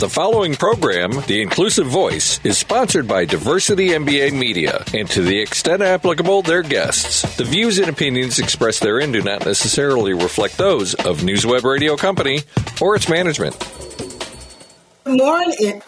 The following program, The Inclusive Voice, is sponsored by Diversity MBA Media and to the extent applicable, their guests. The views and opinions expressed therein do not necessarily reflect those of NewsWeb Radio Company or its management. Good morning.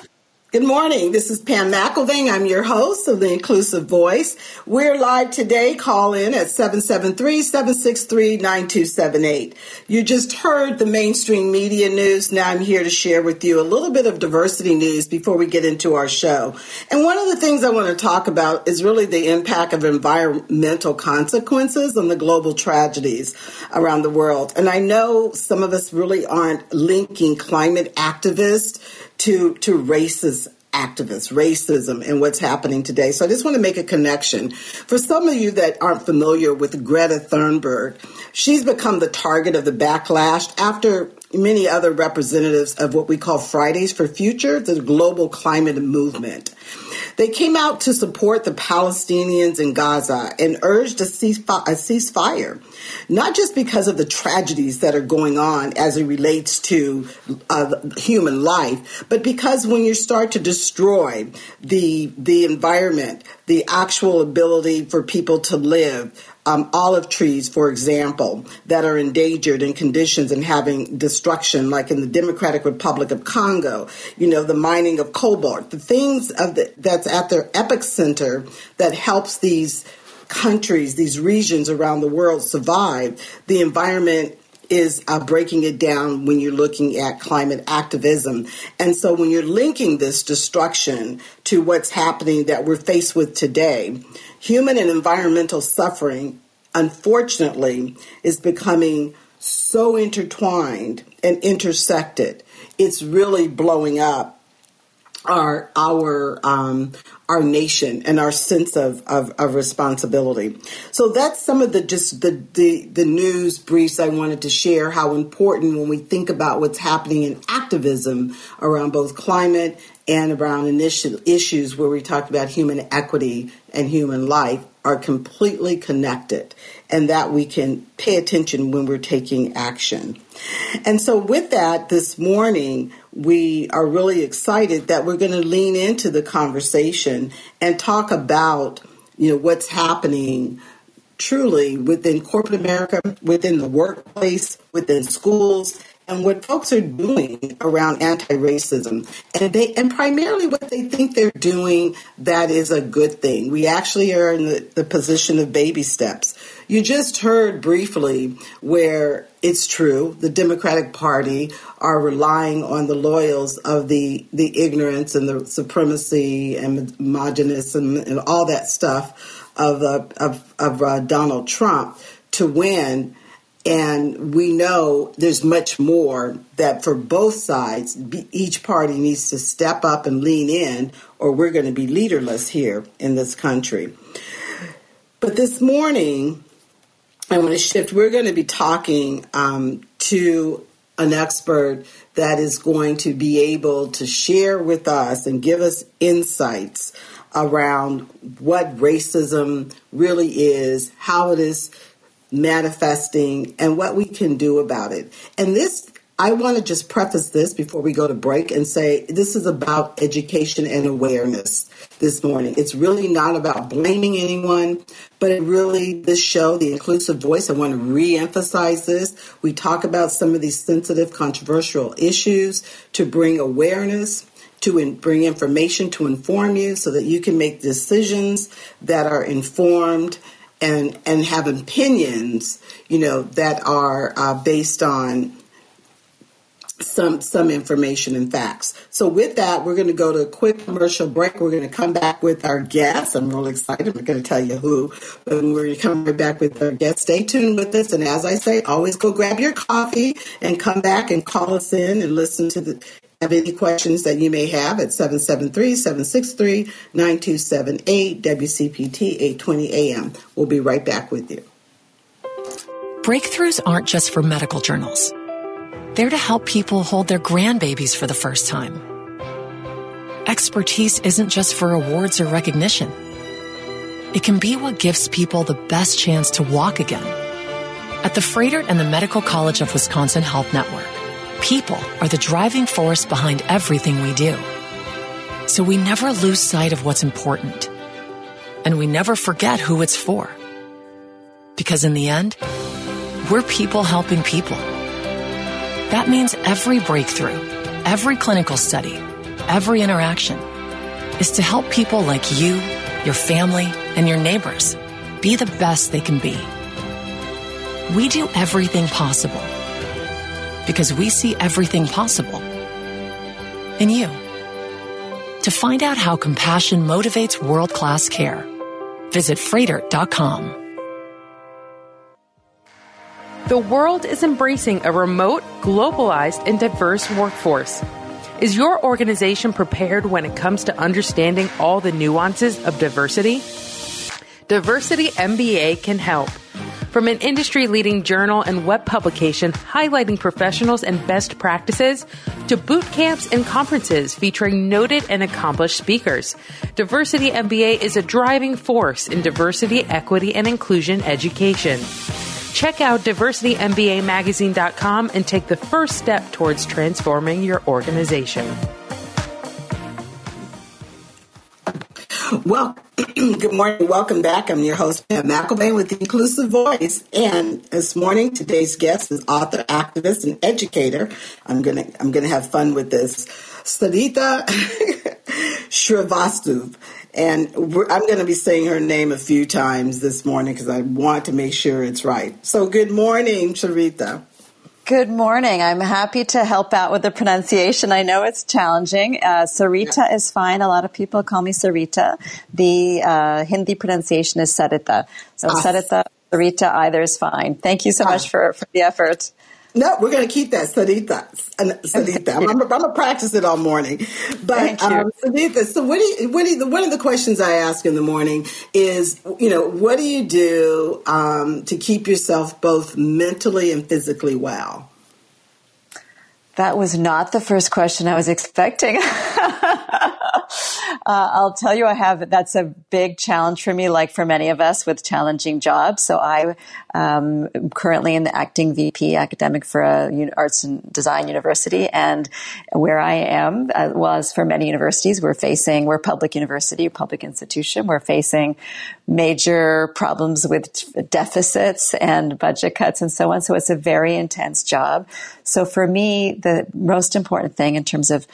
Good morning. This is Pam McElvane. I'm your host of The Inclusive Voice. We're live today. Call in at 773-763-9278. You just heard the mainstream media news. Now I'm here to share with you a little bit of diversity news before we get into our show. And one of the things I want to talk about is really the impact of environmental consequences on the global tragedies around the world. And I know some of us really aren't linking climate activists to to racist activists, racism, and what's happening today. So I just want to make a connection. For some of you that aren't familiar with Greta Thunberg, she's become the target of the backlash after many other representatives of what we call Fridays for Future, the global climate movement. They came out to support the Palestinians in Gaza and urged a, ceasefire, not just because of the tragedies that are going on as it relates to uh, human life, but because when you start to destroy the the environment, the actual ability for people to live, um, olive trees, for example, that are endangered in conditions and having destruction, like in the Democratic Republic of Congo, you know, the mining of cobalt, the things of the, that's at their epicenter that helps these countries, these regions around the world survive. The environment is uh, breaking it down when you're looking at climate activism. And so when you're linking this destruction to what's happening that we're faced with today, human and environmental suffering, unfortunately, is becoming so intertwined and intersected. It's really blowing up our our um, our nation and our sense of, of, of, responsibility. So that's some of the just the, the the news briefs I wanted to share. How important when we think about what's happening in activism around both climate and around initial issues where we talk about human equity and human life are completely connected and that we can pay attention when we're taking action. And so with that this morning we are really excited that we're going to lean into the conversation and talk about you know what's happening truly within corporate America, within the workplace, within schools, and what folks are doing around anti-racism. And they and primarily what they think they're doing that is a good thing. We actually are in the, the position of baby steps you just heard briefly where it's true the democratic party are relying on the loyals of the the ignorance and the supremacy and homogenous and, and all that stuff of uh, of, of uh, donald trump to win and we know there's much more that for both sides, each party needs to step up and lean in, or we're going to be leaderless here in this country. But this morning, I want to shift. We're going to be talking um, to an expert that is going to be able to share with us and give us insights around what racism really is, how it is manifesting, and what we can do about it. And this, I want to just preface this before we go to break and say this is about education and awareness this morning. It's really not about blaming anyone, but it really, this show, The Inclusive Voice, I want to re emphasize this. We talk about some of these sensitive, controversial issues to bring awareness to in, bring information to inform you so that you can make decisions that are informed and and have opinions, you know, that are uh, based on some some information and facts. So with that, we're going to go to a quick commercial break. We're going to come back with our guest. I'm really excited. I'm going to tell you who, but we're going to come right back with our guest. Stay tuned with us, and as I say, always go grab your coffee and come back and call us in and listen to the have any questions that you may have at 773-763-9278 WCPT 820 AM. We'll be right back with you. Breakthroughs aren't just for medical journals. They're to help people hold their grandbabies for the first time. Expertise isn't just for awards or recognition. It can be what gives people the best chance to walk again. At the Froedtert and the Medical College of Wisconsin Health Network, People are the driving force behind everything we do. So we never lose sight of what's important. And we never forget who it's for. Because in the end, we're people helping people. That means every breakthrough, every clinical study, every interaction is to help people like you, your family, and your neighbors be the best they can be. We do everything possible because we see everything possible in you. To find out how compassion motivates world class care, visit Froedtert.com. The world is embracing a remote, globalized, and diverse workforce. Is your organization prepared when it comes to understanding all the nuances of diversity? Diversity MBA can help. From an industry leading journal and web publication highlighting professionals and best practices to boot camps and conferences featuring noted and accomplished speakers, Diversity MBA is a driving force in diversity, equity, and inclusion education. Check out diversitymbamagazine.com and take the first step towards transforming your organization. Well, good morning. Welcome back. I'm your host, Pam McElvane with the Inclusive Voice. And this morning, today's guest is author, activist, and educator. I'm gonna I'm gonna have fun with this. Sarita Srivastav. And I'm going to be saying her name a few times this morning because I want to make sure it's right. So, good morning, Sarita. Good morning. I'm happy to help out with the pronunciation. I know it's challenging. Uh, Sarita yeah. is fine. A lot of people call me Sarita. The uh, Hindi pronunciation is Sarita. So ah. Sarita, Sarita, either is fine. Thank you so ah. much for, for the effort. No, we're going to keep that Sarita. Sarita. I'm, I'm, going to practice it all morning. But um, Sarita, so what do you, what do you, one of the questions I ask in the morning is, you know, what do you do um, to keep yourself both mentally and physically well? That was not the first question I was expecting. Uh, I'll tell you, I have that's a big challenge for me, like for many of us with challenging jobs. So I um, am currently in the acting VP academic for a arts and design university, and where I am, uh, well as for many universities, we're facing we're public university, public institution, we're facing major problems with deficits and budget cuts and so on. So it's a very intense job. So for me, the most important thing in terms of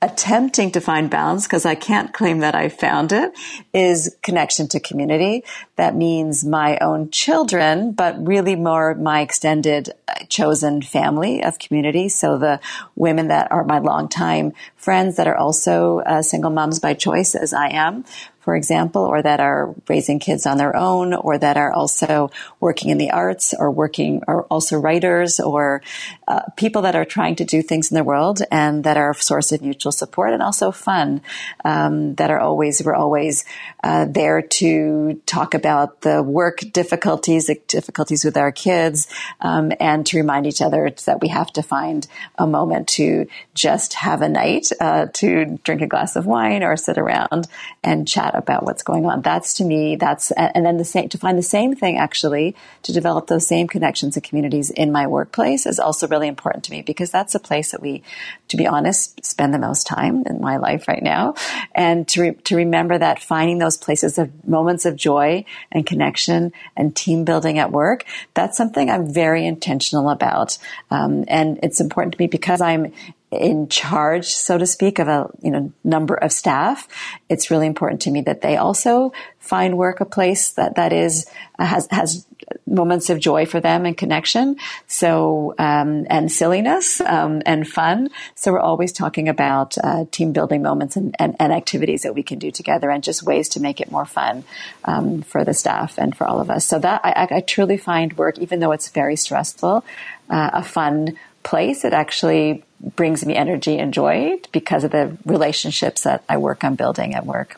attempting to find balance because I can't claim that I found it is connection to community. That means my own children, but really more my extended uh, chosen family of community. So the women that are my longtime friends that are also uh, single moms by choice as I am, for example, or that are raising kids on their own, or that are also working in the arts, or working, or also writers, or uh, people that are trying to do things in the world and that are a source of mutual support and also fun. Um, that are always we're always uh, there to talk about the work difficulties, the difficulties with our kids, um, and to remind each other that we have to find a moment to just have a night uh, to drink a glass of wine or sit around and chat about what's going on. That's to me, that's, and then the same, to find the same thing actually, to develop those same connections and communities in my workplace is also really important to me because that's a place that we, to be honest, spend the most time in my life right now. And to, re- to remember that finding those places of moments of joy and connection and team building at work, that's something I'm very intentional about. Um, and it's important to me because I'm in charge, so to speak, of a you know number of staff, it's really important to me that they also find work a place that that is has has moments of joy for them and connection. So um, and silliness um, and fun. So we're always talking about uh, team building moments and, and, and, activities that we can do together, and just ways to make it more fun um, for the staff and for all of us. So that I, I truly find work, even though it's very stressful, uh, a fun place. It actually brings me energy and joy because of the relationships that I work on building at work.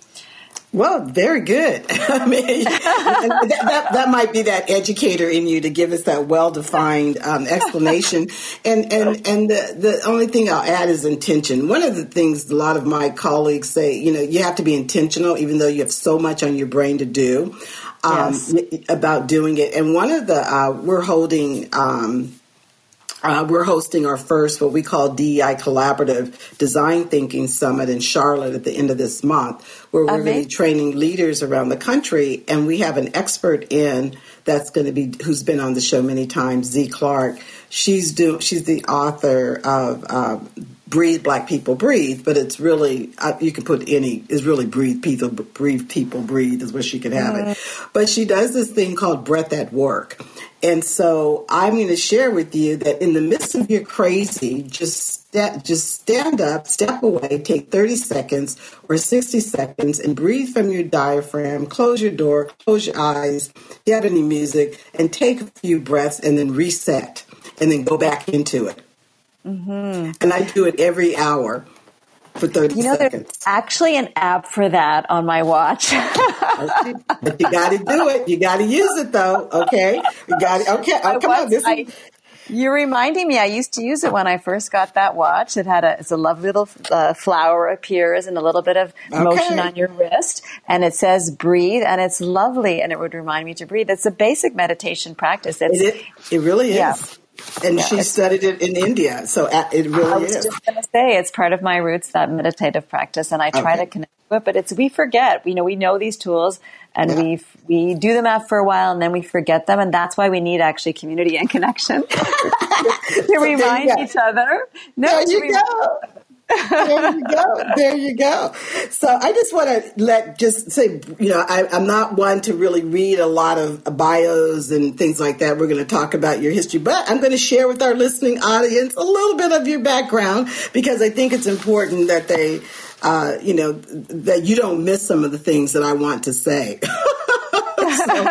Well, very good. I mean, that, that, that, might be that educator in you to give us that well-defined um, explanation. And and and the the only thing I'll add is intention. One of the things a lot of my colleagues say, you know, you have to be intentional, even though you have so much on your brain to do um, yes. about doing it. And one of the uh, we're holding. Um, uh, we're hosting our first, what we call DEI Collaborative Design Thinking Summit in Charlotte at the end of this month, where we're going to be training leaders around the country. And we have an expert in that's going to be, who's been on the show many times, Z Clark. She's do, she's the author of uh, breathe black people breathe but it's really you can put any is really breathe people breathe people breathe is where she can have it. But she does this thing called breath at work. And so i'm going to share with you that in the midst of your crazy just st- just stand up step away take 30 seconds or 60 seconds and breathe from your diaphragm close your door close your eyes if you have any music and take a few breaths and then reset and then go back into it Mm-hmm. And I do it every hour for 30 you know, seconds. There's actually an app for that on my watch. but you got to do it. You got to use it though. Okay. You got it. Okay. Oh, come on. This I, is. You're reminding me. I used to use it when I first got that watch. It had a it's a lovely little uh, flower appears and a little bit of okay. motion on your wrist, and it says breathe, and it's lovely, and it would remind me to breathe. It's a basic meditation practice. It's, it, it really is. Yeah and yeah, she studied it in India. So it really I was is. just going to say it's part of my roots that meditative practice, and I try okay. to connect to it. But it's we forget. We know, we know these tools, and yeah. we we do them out for a while, and then we forget them, and that's why we need actually community and connection to remind each other. No, there you go there you go. There you go. So I just want to let just say, you know, I, am not one to really read a lot of bios and things like that. We're going to talk about your history, but I'm going to share with our listening audience a little bit of your background because I think it's important that they, uh, you know, that you don't miss some of the things that I want to say. so,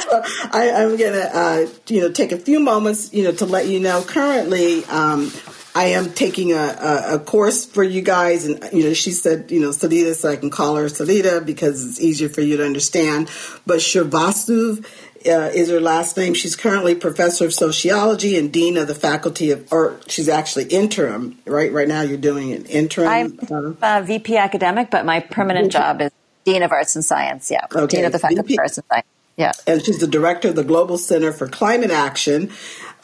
so I, am going to, uh, you know, take a few moments, you know, to let you know currently, um, I am taking a, a, a, course for you guys, and you know, she said, you know, Sarita, so I can call her Sarita because it's easier for you to understand. But Srivastava uh, is her last name. She's currently professor of sociology and dean of the faculty of, or she's actually interim. Right, right now you're doing an interim. I'm uh, VP academic, but my permanent job is dean of arts and science. Yeah, okay. dean of the faculty VP. of arts and science. Yeah, and she's the director of the Global Center for Climate Action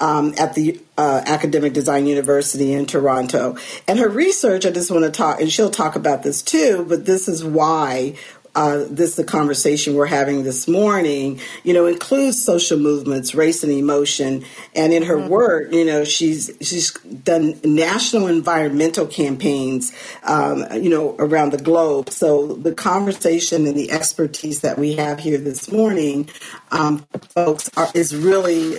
um, at the uh, Academic Design University in Toronto. And her research, I just want to talk, and she'll talk about this too, but this is why uh, this the conversation we're having this morning, you know, includes social movements, race and emotion. And in her mm-hmm. work, you know, she's she's done national environmental campaigns, um, you know, around the globe. So the conversation and the expertise that we have here this morning, um, folks, are, is really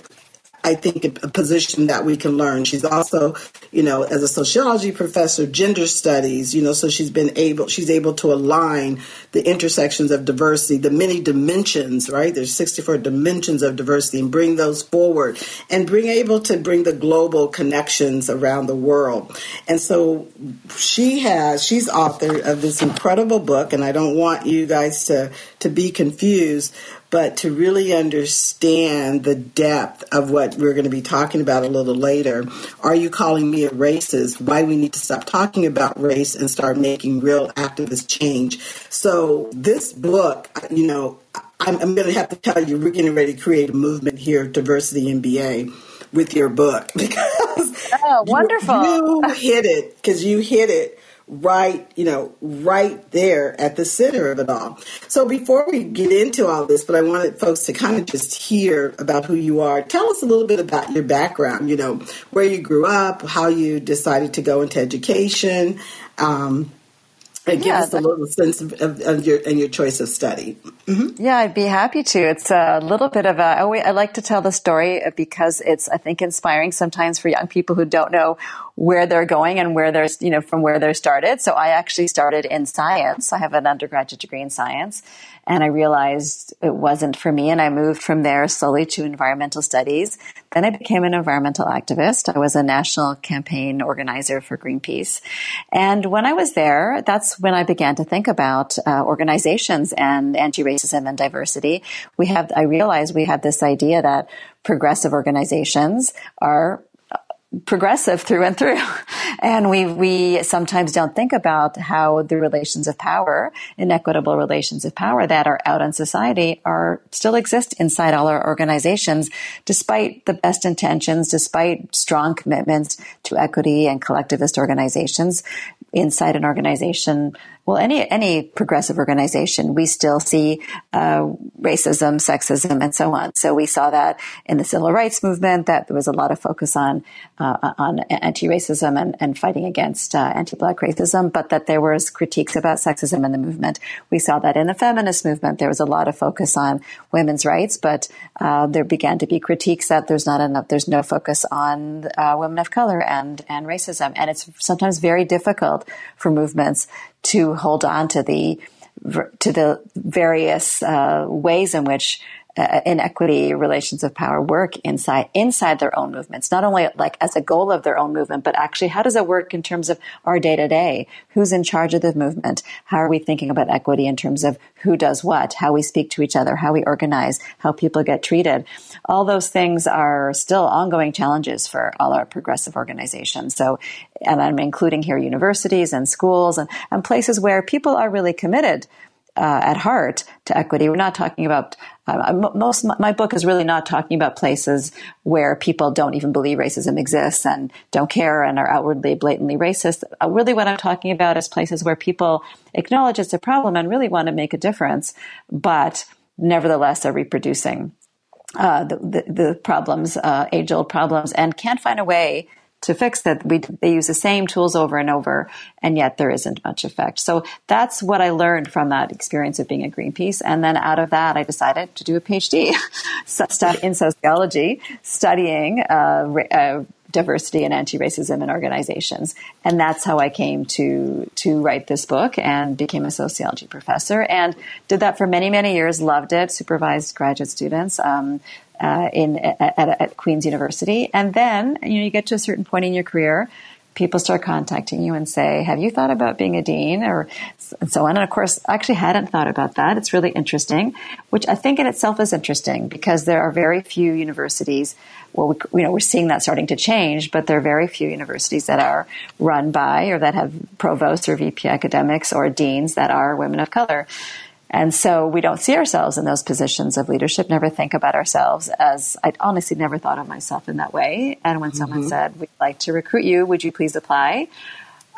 I think, a position that we can learn. She's also, you know, as a sociology professor, gender studies, you know, so she's been able, she's able to align the intersections of diversity, the many dimensions, right? There's 64 dimensions of diversity and bring those forward and bring able to bring the global connections around the world. And so she has, she's author of this incredible book, and I don't want you guys to, to be confused, but to really understand the depth of what we're going to be talking about a little later. Are you calling me a racist? Why we need to stop talking about race and start making real activist change. So this book, you know, I'm, I'm going to have to tell you, we're getting ready to create a movement here, Diversity MBA, with your book because oh, wonderful. you, you hit it because you hit it right, you know, right there at the center of it all. So before we get into all this, but I wanted folks to kind of just hear about who you are. Tell us a little bit about your background, you know, where you grew up, how you decided to go into education, um, and give yeah, us a little sense of, of, of, your and your choice of study. Mm-hmm. Yeah, I'd be happy to. It's a little bit of a. I, always, I like to tell the story because it's I think inspiring sometimes for young people who don't know where they're going and where there's you know from where they're started. So I actually started in science. I have an undergraduate degree in science, and I realized it wasn't for me. And I moved from there slowly to environmental studies. Then I became an environmental activist. I was a national campaign organizer for Greenpeace. And when I was there, that's when I began to think about uh, organizations and anti-racism and diversity. We have, I realized we have this idea that progressive organizations are progressive through and through. And we, we sometimes don't think about how the relations of power, inequitable relations of power that are out in society are still exist inside all our organizations, despite the best intentions, despite strong commitments to equity and collectivist organizations inside an organization well, any any progressive organization, we still see uh, racism, sexism, and so on. So we saw that in the civil rights movement that there was a lot of focus on uh, on anti-racism and, and fighting against uh, anti-black racism, but that there was critiques about sexism in the movement. We saw that in the feminist movement, there was a lot of focus on women's rights, but uh, there began to be critiques that there's not enough, there's no focus on uh, women of color and and racism, and it's sometimes very difficult for movements to hold on to the to the various uh, ways in which uh, inequity relations of power work inside inside their own movements? Not only like as a goal of their own movement but actually how does it work in terms of our day to day who's in charge of the movement? How are we thinking about equity in terms of who does what? How we speak to each other? How we organize? How people get treated? All those things are still ongoing challenges for all our progressive organizations. So and i'm including here universities and schools and, and places where people are really committed uh, at heart to equity. We're not talking about most. My book is really not talking about places where people don't even believe racism exists and don't care and are outwardly blatantly racist. Uh, really, what I'm talking about is places where people acknowledge it's a problem and really want to make a difference, but nevertheless are reproducing uh, the, the, the, problems, uh, age old problems, and can't find a way to fix that we they use the same tools over and over and yet there isn't much effect. So that's what i learned from that experience of being at greenpeace and then out of that i decided to do a phd in sociology studying uh, uh, diversity and anti-racism in organizations. And that's how i came to to write this book and became a sociology professor and did that for many many years loved it supervised graduate students um, uh, in at, at, Queen's University, and then you know you get to a certain point in your career, people start contacting you and say, "Have you thought about being a dean?" or and so on. And of course, I actually hadn't thought about that. It's really interesting, which I think in itself is interesting because there are very few universities. Well, we, you know, we're seeing that starting to change, but there are very few universities that are run by or that have provosts or VP academics or deans that are women of color. And so we don't see ourselves in those positions of leadership, never think about ourselves as I honestly never thought of myself in that way. And when mm-hmm. someone said, We'd like to recruit you, would you please apply?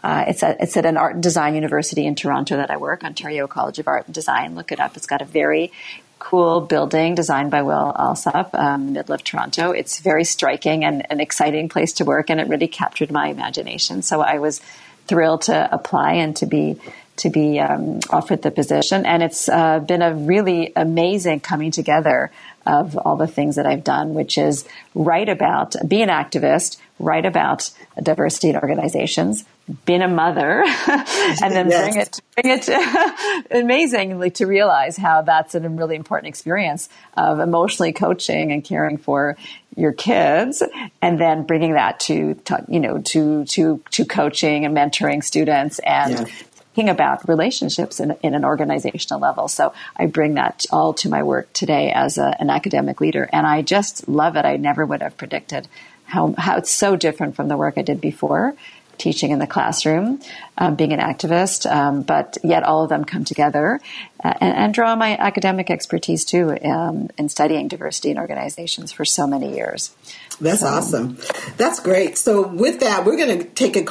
Uh, it's, at, it's at an art and design university in Toronto that I work, Ontario College of Art and Design. Look it up. It's got a very cool building designed by Will Alsop, um, middle of Toronto. It's very striking and an exciting place to work, and it really captured my imagination. So I was thrilled to apply and to be to be um, offered the position. And it's uh, been a really amazing coming together of all the things that I've done, which is write about, be an activist, write about diversity in organizations, being a mother, and then yes. bring it, bring it amazingly to realize how that's a really important experience of emotionally coaching and caring for your kids, and then bringing that to, you know to to to coaching and mentoring students and yes thinking about relationships in, in, an organizational level. So I bring that all to my work today as a, an academic leader, and I just love it. I never would have predicted how how it's so different from the work I did before. Teaching in the classroom, um, being an activist, um, but yet all of them come together uh, and, and, draw my academic expertise too um, in studying diversity in organizations for so many years. That's awesome. That's great. So with that, we're going to take a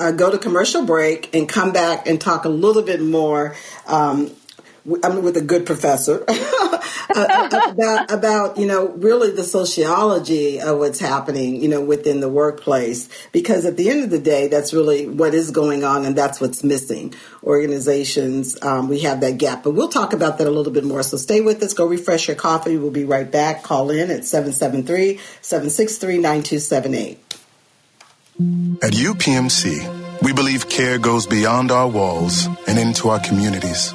uh, go to commercial break and come back and talk a little bit more um, I'm with a good professor uh, about about you know really the sociology of what's happening you know within the workplace. Because at the end of the day that's really what is going on and that's what's missing. Organizations um, we have that gap. But we'll talk about that a little bit more. So stay with us. Go refresh your coffee. We'll be right back. Call in at 773-763-9278 at UPMC we believe care goes beyond our walls and into our communities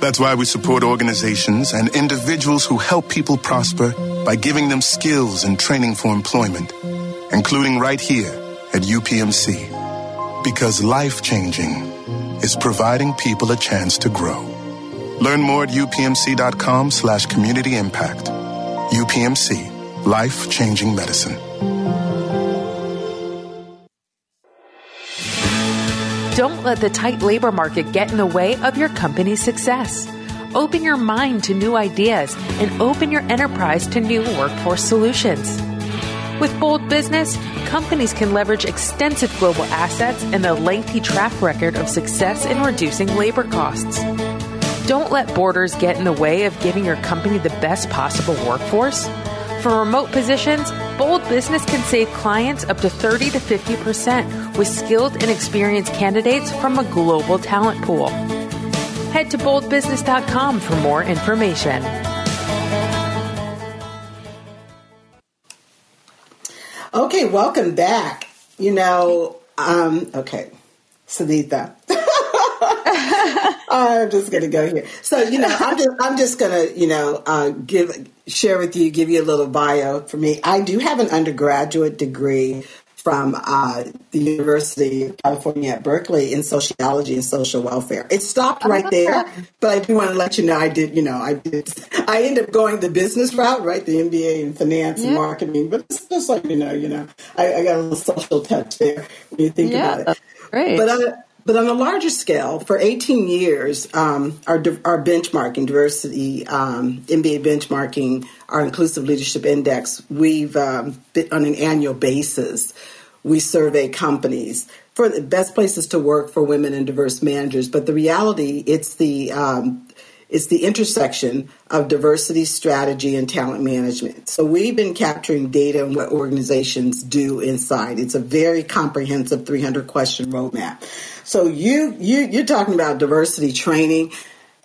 that's why we support organizations and individuals who help people prosper by giving them skills and training for employment, including right here at UPMC. Because life changing is providing people a chance to grow. Learn more at upmc.com slash community impact. UPMC, life changing medicine. Don't let the tight labor market get in the way of your company's success. Open your mind to new ideas and open your enterprise to new workforce solutions. With Bold Business, companies can leverage extensive global assets and a lengthy track record of success in reducing labor costs. Don't let borders get in the way of giving your company the best possible workforce. For remote positions, Bold Business can save clients up to 30 to 50% with skilled and experienced candidates from a global talent pool. Head to boldbusiness.com for more information. Okay, welcome back. You know, um, okay, Sunitha. I'm just gonna go here. So you know, I'm just I'm just gonna you know uh, give share with you, give you a little bio for me. I do have an undergraduate degree from uh, the University of California at Berkeley in sociology and social welfare. It stopped right there, but I do want to let you know I did. You know, I did. I ended up going the business route, right? The MBA in finance yeah. and marketing. But it's just like you know, you know, I, I, got a little social touch there when you think yeah, about it. Great. But I, but on a larger scale, for 18 years, um, our, our benchmarking, diversity, um, MBA benchmarking, our inclusive leadership index, we've um, on an annual basis. We survey companies for the best places to work for women and diverse managers. But the reality, it's the um, it's the intersection of diversity strategy and talent management. So we've been capturing data on what organizations do inside. It's a very comprehensive 300 question roadmap. So you you you're talking about diversity training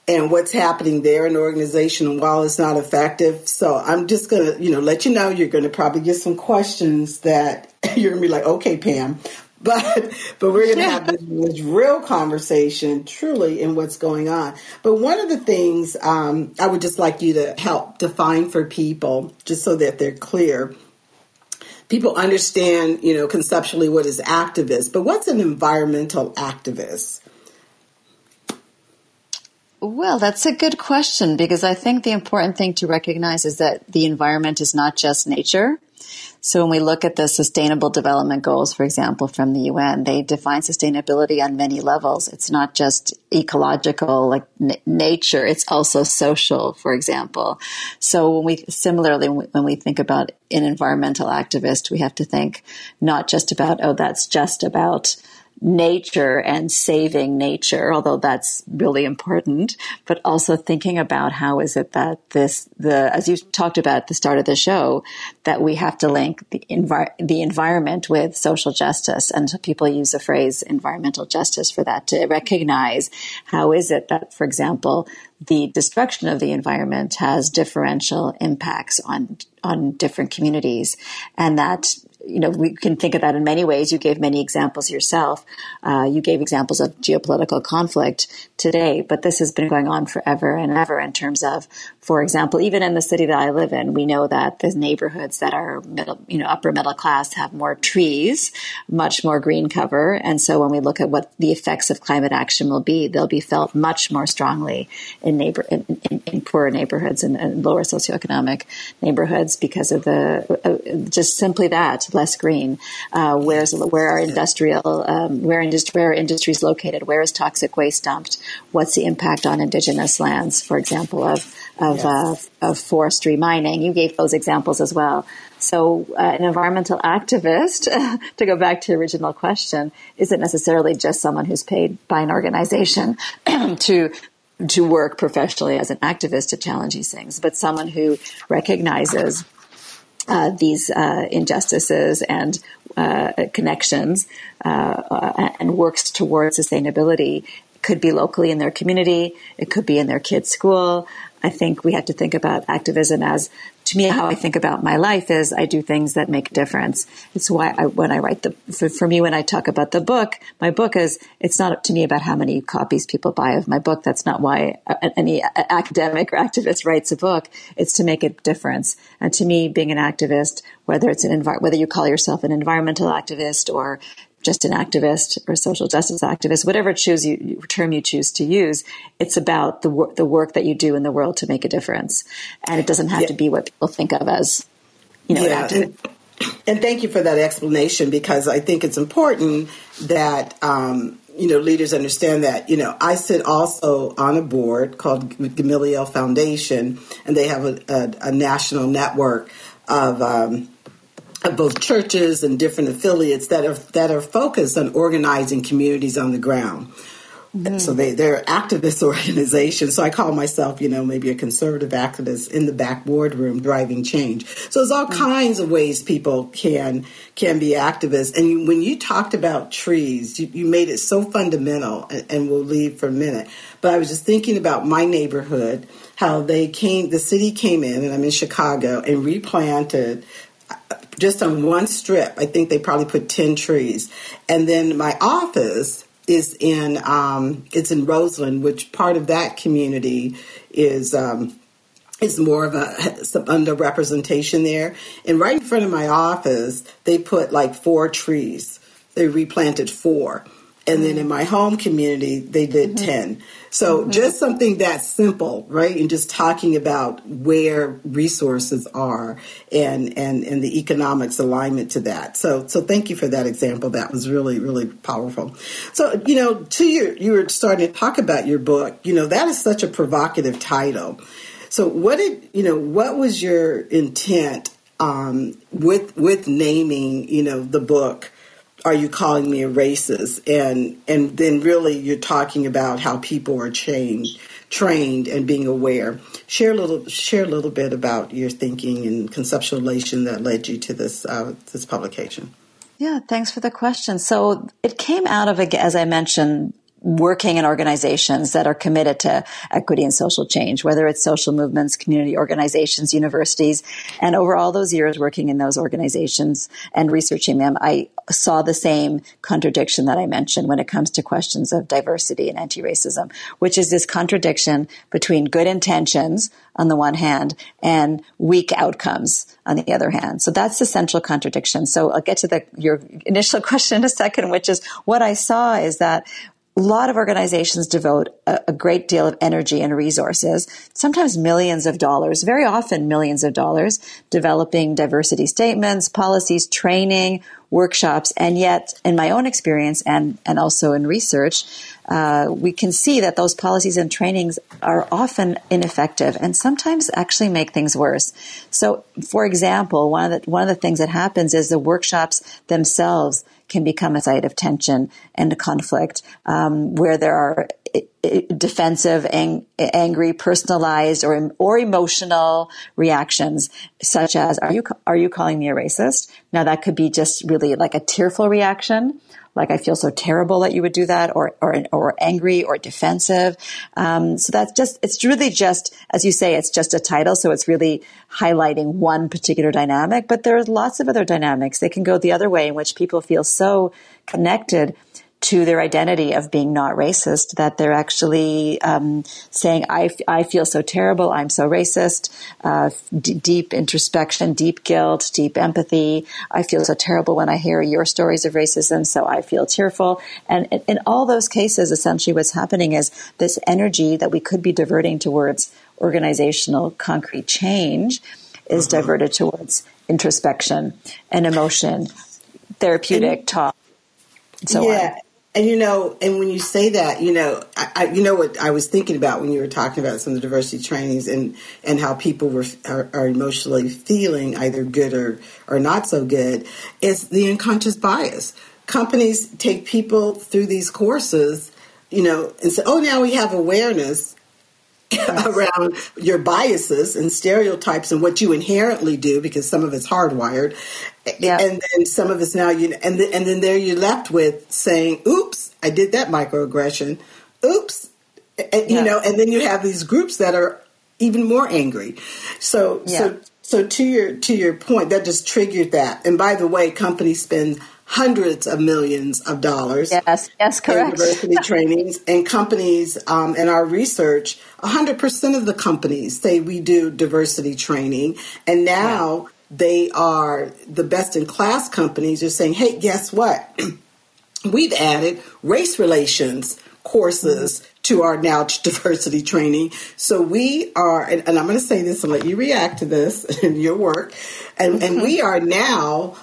and what's happening there in the organization and while it's not effective. So I'm just gonna, you know, let you know you're gonna probably get some questions that you're gonna be like, okay, Pam. But but we're gonna have this, this, real conversation truly in what's going on. But one of the things um, I would just like you to help define for people, just so that they're clear, people understand, you know, conceptually what is activist, but what's an environmental activist? Well, that's a good question because I think the important thing to recognize is that the environment is not just nature. So when we look at the sustainable development goals, for example, from the UN, they define sustainability on many levels. It's not just ecological, like n- nature. It's also social, for example. So when we, similarly, when we think about an environmental activist, we have to think not just about, oh, that's just about nature and saving nature, although that's really important, but also thinking about how is it that this, the, as you talked about at the start of the show, that we have to link the, envi- the environment with social justice. And people use the phrase environmental justice for that to recognize how is it that, for example, the destruction of the environment has differential impacts on on different communities and that you know, we can think of that in many ways. You gave many examples yourself. Uh, you gave examples of geopolitical conflict today, but this has been going on forever and ever in terms of, for example, even in the city that I live in, we know that the neighborhoods that are middle, you know, upper middle class have more trees, much more green cover. And so when we look at what the effects of climate action will be, they'll be felt much more strongly in neighbor, in, in, in poorer neighborhoods and, and, lower socioeconomic neighborhoods because of the, uh, just simply that less green? Uh, where's where are industrial um, where where are industries located? Where is toxic waste dumped? What's the impact on indigenous lands, for example, of of, yes. uh, of forestry mining? You gave those examples as well. So, uh, an environmental activist, to go back to the original question, isn't necessarily just someone who's paid by an organization to to work professionally as an activist to challenge these things, but someone who recognizes uh, these uh, injustices and uh, connections uh, and works towards sustainability. It could be locally in their community, it could be in their kids' school, I think we have to think about activism as, to me, how I think about my life is I do things that make a difference. It's why I, when I write the, for, for, me, when I talk about the book, my book is, it's not up to me about how many copies people buy of my book. That's not why any academic or activist writes a book. It's to make a difference. And to me, being an activist, whether it's an envi- whether you call yourself an environmental activist or just an activist or social justice activist, whatever choose you, term you choose to use, it's about the, wor- the work that you do in the world to make a difference. And it doesn't have yeah. to be what people think of as, you know, yeah. and, and, thank you for that explanation because I think it's important that um, you know leaders understand that you know I sit also on a board called Gamaliel Foundation, and they have a, a, a national network of. Um, of both churches and different affiliates that are that are focused on organizing communities on the ground. Mm-hmm. So they, they're activist organizations. So I call myself, you know, maybe a conservative activist in the back boardroom driving change. So there's all mm-hmm. kinds of ways people can can be activists. And when you talked about trees, you, you made it so fundamental, and, and we'll leave for a minute. But I was just thinking about my neighborhood, how they came, the city came in, and I'm in Chicago, and replanted just on one strip. I think they probably put 10 trees. And then my office is in um, it's in Roseland, which part of that community is um, is more of a some underrepresentation there. And right in front of my office, they put like four trees. They replanted four. And then in my home community, they did mm-hmm. 10. So mm-hmm. just something that simple, right? And just talking about where resources are and, and, and the economics alignment to that. So, so thank you for that example. That was really, really powerful. So, you know, to your, you were starting to talk about your book, you know, that is such a provocative title. So what did, you know, what was your intent, um, with, with naming, you know, the book? Are you calling me a racist? And and then really you're talking about how people are trained trained and being aware. Share a little share a little bit about your thinking and conceptualization that led you to this uh, this publication. Yeah, thanks for the question. So it came out of, as I mentioned, working in organizations that are committed to equity and social change, whether it's social movements, community organizations, universities. And over all those years working in those organizations and researching them, I saw the same contradiction that I mentioned when it comes to questions of diversity and anti-racism, which is this contradiction between good intentions on the one hand and weak outcomes on the other hand. So that's the central contradiction. So I'll get to the, your initial question in a second, which is what I saw is that a lot of organizations devote a, a, great deal of energy and resources, sometimes millions of dollars, very often millions of dollars, developing diversity statements, policies, training, workshops. And yet, in my own experience and, and also in research, uh, we can see that those policies and trainings are often ineffective and sometimes actually make things worse. So, for example, one of the, one of the things that happens is the workshops themselves can become a site of tension and conflict, um, where there are defensive, ang- angry, personalized, or or emotional reactions, such as "Are you are you calling me a racist?" Now that could be just really like a tearful reaction, like I feel so terrible that you would do that, or or or angry or defensive. Um, so that's just it's really just as you say, it's just a title, so it's really highlighting one particular dynamic. But there's lots of other dynamics. They can go the other way, in which people feel so connected to their identity of being not racist that they're actually um, saying, I, f- I feel so terrible, I'm so racist, uh, d- deep introspection, deep guilt, deep empathy. I feel so terrible when I hear your stories of racism, so I feel tearful. And in, all those cases, essentially what's happening is this energy that we could be diverting towards organizational concrete change is uh-huh. diverted towards introspection and emotion, therapeutic and, talk. So yeah, on. And you know, and when you say that, you know, I, I, you know what I was thinking about when you were talking about some of the diversity trainings and and how people were are, are emotionally feeling either good or or not so good is the unconscious bias. Companies take people through these courses, you know, and say, "Oh, now we have awareness." around your biases and stereotypes and what you inherently do because some of it's hardwired. Yep. and then some of it's now you and the, and then there you're left with saying oops i did that microaggression. Oops. And, you know and then you have these groups that are even more angry. So yeah. so so to your to your point that just triggered that. And by the way companies spend hundreds of millions of dollars. Yes, yes, correct. Diversity trainings and companies um, in our research, 100% of the companies say we do diversity training, and now yeah. they are the best in class companies are saying, hey, guess what? We've added race relations courses mm-hmm. to our now diversity training. So we are, and, and I'm going to say this and let you react to this in your work, and, mm-hmm. and we are now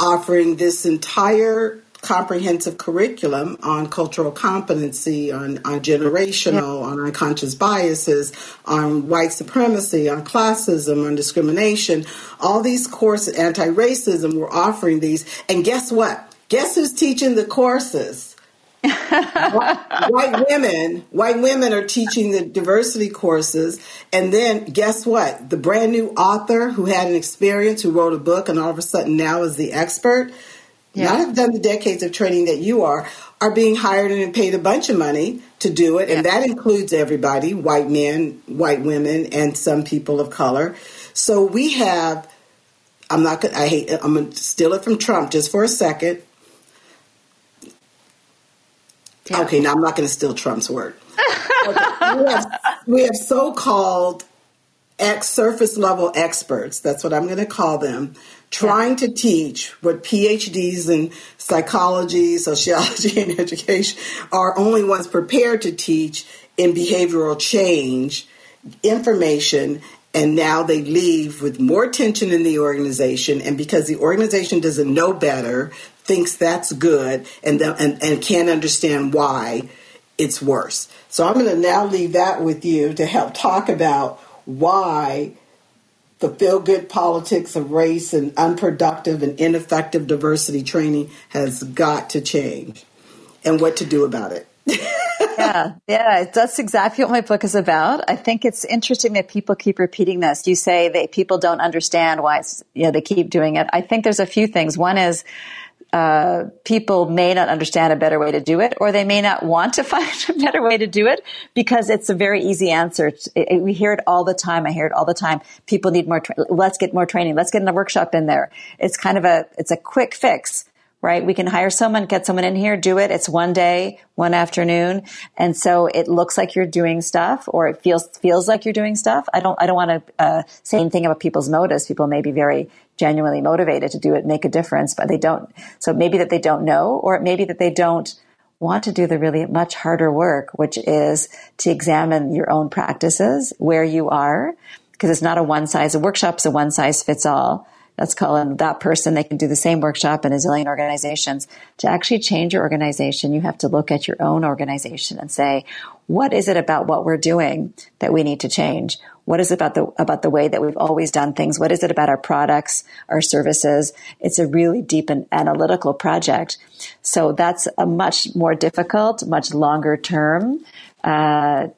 offering this entire comprehensive curriculum on cultural competency, on, on generational, on unconscious biases, on white supremacy, on classism, on discrimination. All these courses, anti-racism, we're offering these. And guess what? Guess who's teaching the courses? White, white women, white women are teaching the diversity courses, and then guess what? The brand new author who had an experience, who wrote a book, and all of a sudden now is the expert yeah. not have done the decades of training that you are, are being hired and paid a bunch of money to do it. Yeah. And that includes everybody white men, white women, and some people of color. So we have, I'm not I hate, I'm going to steal it from Trump just for a second. Yeah. Okay, now I'm not going to steal Trump's word. Okay. we have, we have so called ex surface level experts, that's what I'm going to call them, trying to teach what PhDs in psychology, sociology, and education are only ones prepared to teach in behavioral change information. And now they leave with more tension in the organization. And because the organization doesn't know better, thinks that's good, and, and, and can't understand why it's worse. So I'm going to now leave that with you to help talk about why the feel good politics of race and unproductive and ineffective diversity training has got to change and what to do about it. yeah, yeah, that's exactly what my book is about. I think it's interesting that people keep repeating this. You say that people don't understand why you know they keep doing it. I think there's a few things. One is uh, people may not understand a better way to do it, or they may not want to find a better way to do it because it's a very easy answer. It, it, we hear it all the time. I hear it all the time. People need more. Tra- let's get more training. Let's get in a workshop in there. It's kind of a it's a quick fix right? We can hire someone, get someone in here, do it. It's one day, one afternoon. And so it looks like you're doing stuff or it feels, feels like you're doing stuff. I don't, I don't want to uh, say anything about people's motives. People may be very genuinely motivated to do it, make a difference, but they don't. So maybe that they don't know or it may be that they don't want to do the really much harder work, which is to examine your own practices, where you are, because it's not a one size, a workshop's a one size fits all let's call them that person. They can do the same workshop in a zillion organizations. To actually change your organization, you have to look at your own organization and say, what is it about what we're doing that we need to change? What is it about the about the way that we've always done things? What is it about our products, our services? It's a really deep and analytical project. So that's a much more difficult, much longer term uh,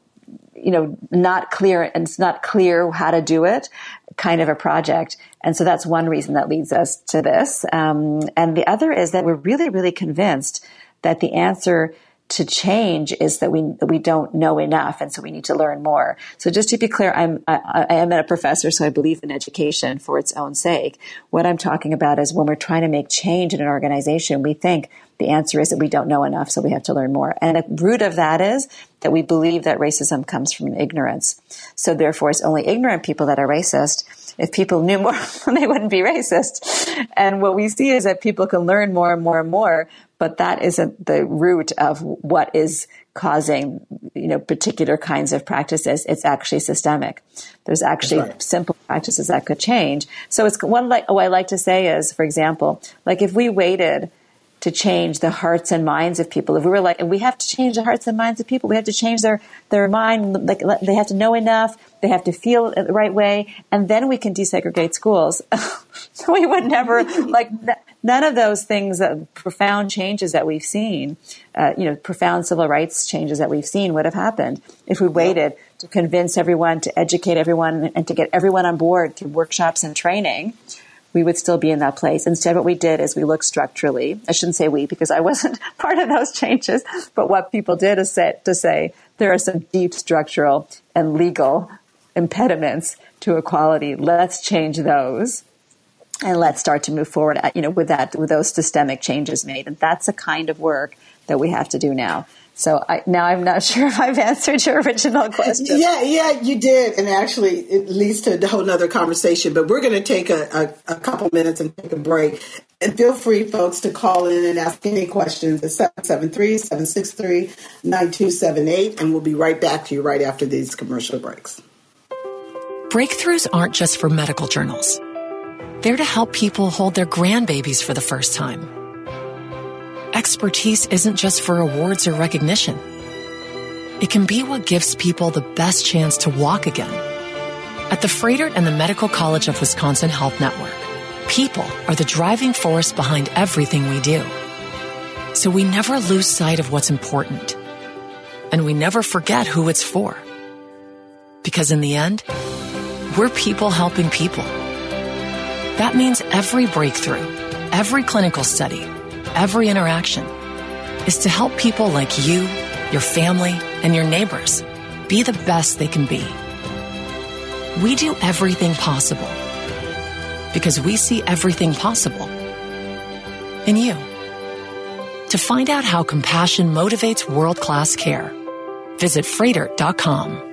you know, not clear and it's not clear how to do it kind of a project. And so that's one reason that leads us to this. Um, and the other is that we're really, really convinced that the answer to change is that we that we don't know enough, and so we need to learn more. So just to be clear, I'm I, I, am a professor, so I believe in education for its own sake. What I'm talking about is when we're trying to make change in an organization, we think the answer is that we don't know enough, so we have to learn more. And the root of that is that we believe that racism comes from ignorance. So therefore, it's only ignorant people that are racist if people knew more, they wouldn't be racist. And what we see is that people can learn more and more and more, but that isn't the root of what is causing, you know, particular kinds of practices. It's actually systemic. There's actually right. simple practices that could change. So it's one like, oh, I like to say is, for example, like if we waited to change the hearts and minds of people. If we were like, and we have to change the hearts and minds of people, we have to change their, their mind, like they have to know enough, they have to feel it the right way, and then we can desegregate schools. we would never, like, none of those things, that profound changes that we've seen, uh, you know, profound civil rights changes that we've seen would have happened if we waited to convince everyone, to educate everyone, and to get everyone on board through workshops and training we would still be in that place. Instead, what we did is we looked structurally. I shouldn't say we because I wasn't part of those changes, but what people did is say, to say there are some deep structural and legal impediments to equality. Let's change those and let's start to move forward, you know, with that, with those systemic changes made. And that's the kind of work that we have to do now. So I, now I'm not sure if I've answered your original question. Yeah, yeah, you did, and actually it leads to a whole other conversation. But we're going to take a, a, a, couple minutes and take a break. And feel free, folks, to call in and ask any questions at 773-763-9278, and we'll be right back to you right after these commercial breaks. Breakthroughs aren't just for medical journals. They're to help people hold their grandbabies for the first time expertise isn't just for awards or recognition. It can be what gives people the best chance to walk again. At the Froedtert and the Medical College of Wisconsin Health Network, people are the driving force behind everything we do. So we never lose sight of what's important. And we never forget who it's for. Because in the end, we're people helping people. That means every breakthrough, every clinical study, every interaction is to help people like you, your family, and your neighbors be the best they can be. We do everything possible because we see everything possible in you. To find out how compassion motivates world class care, visit Froedtert.com.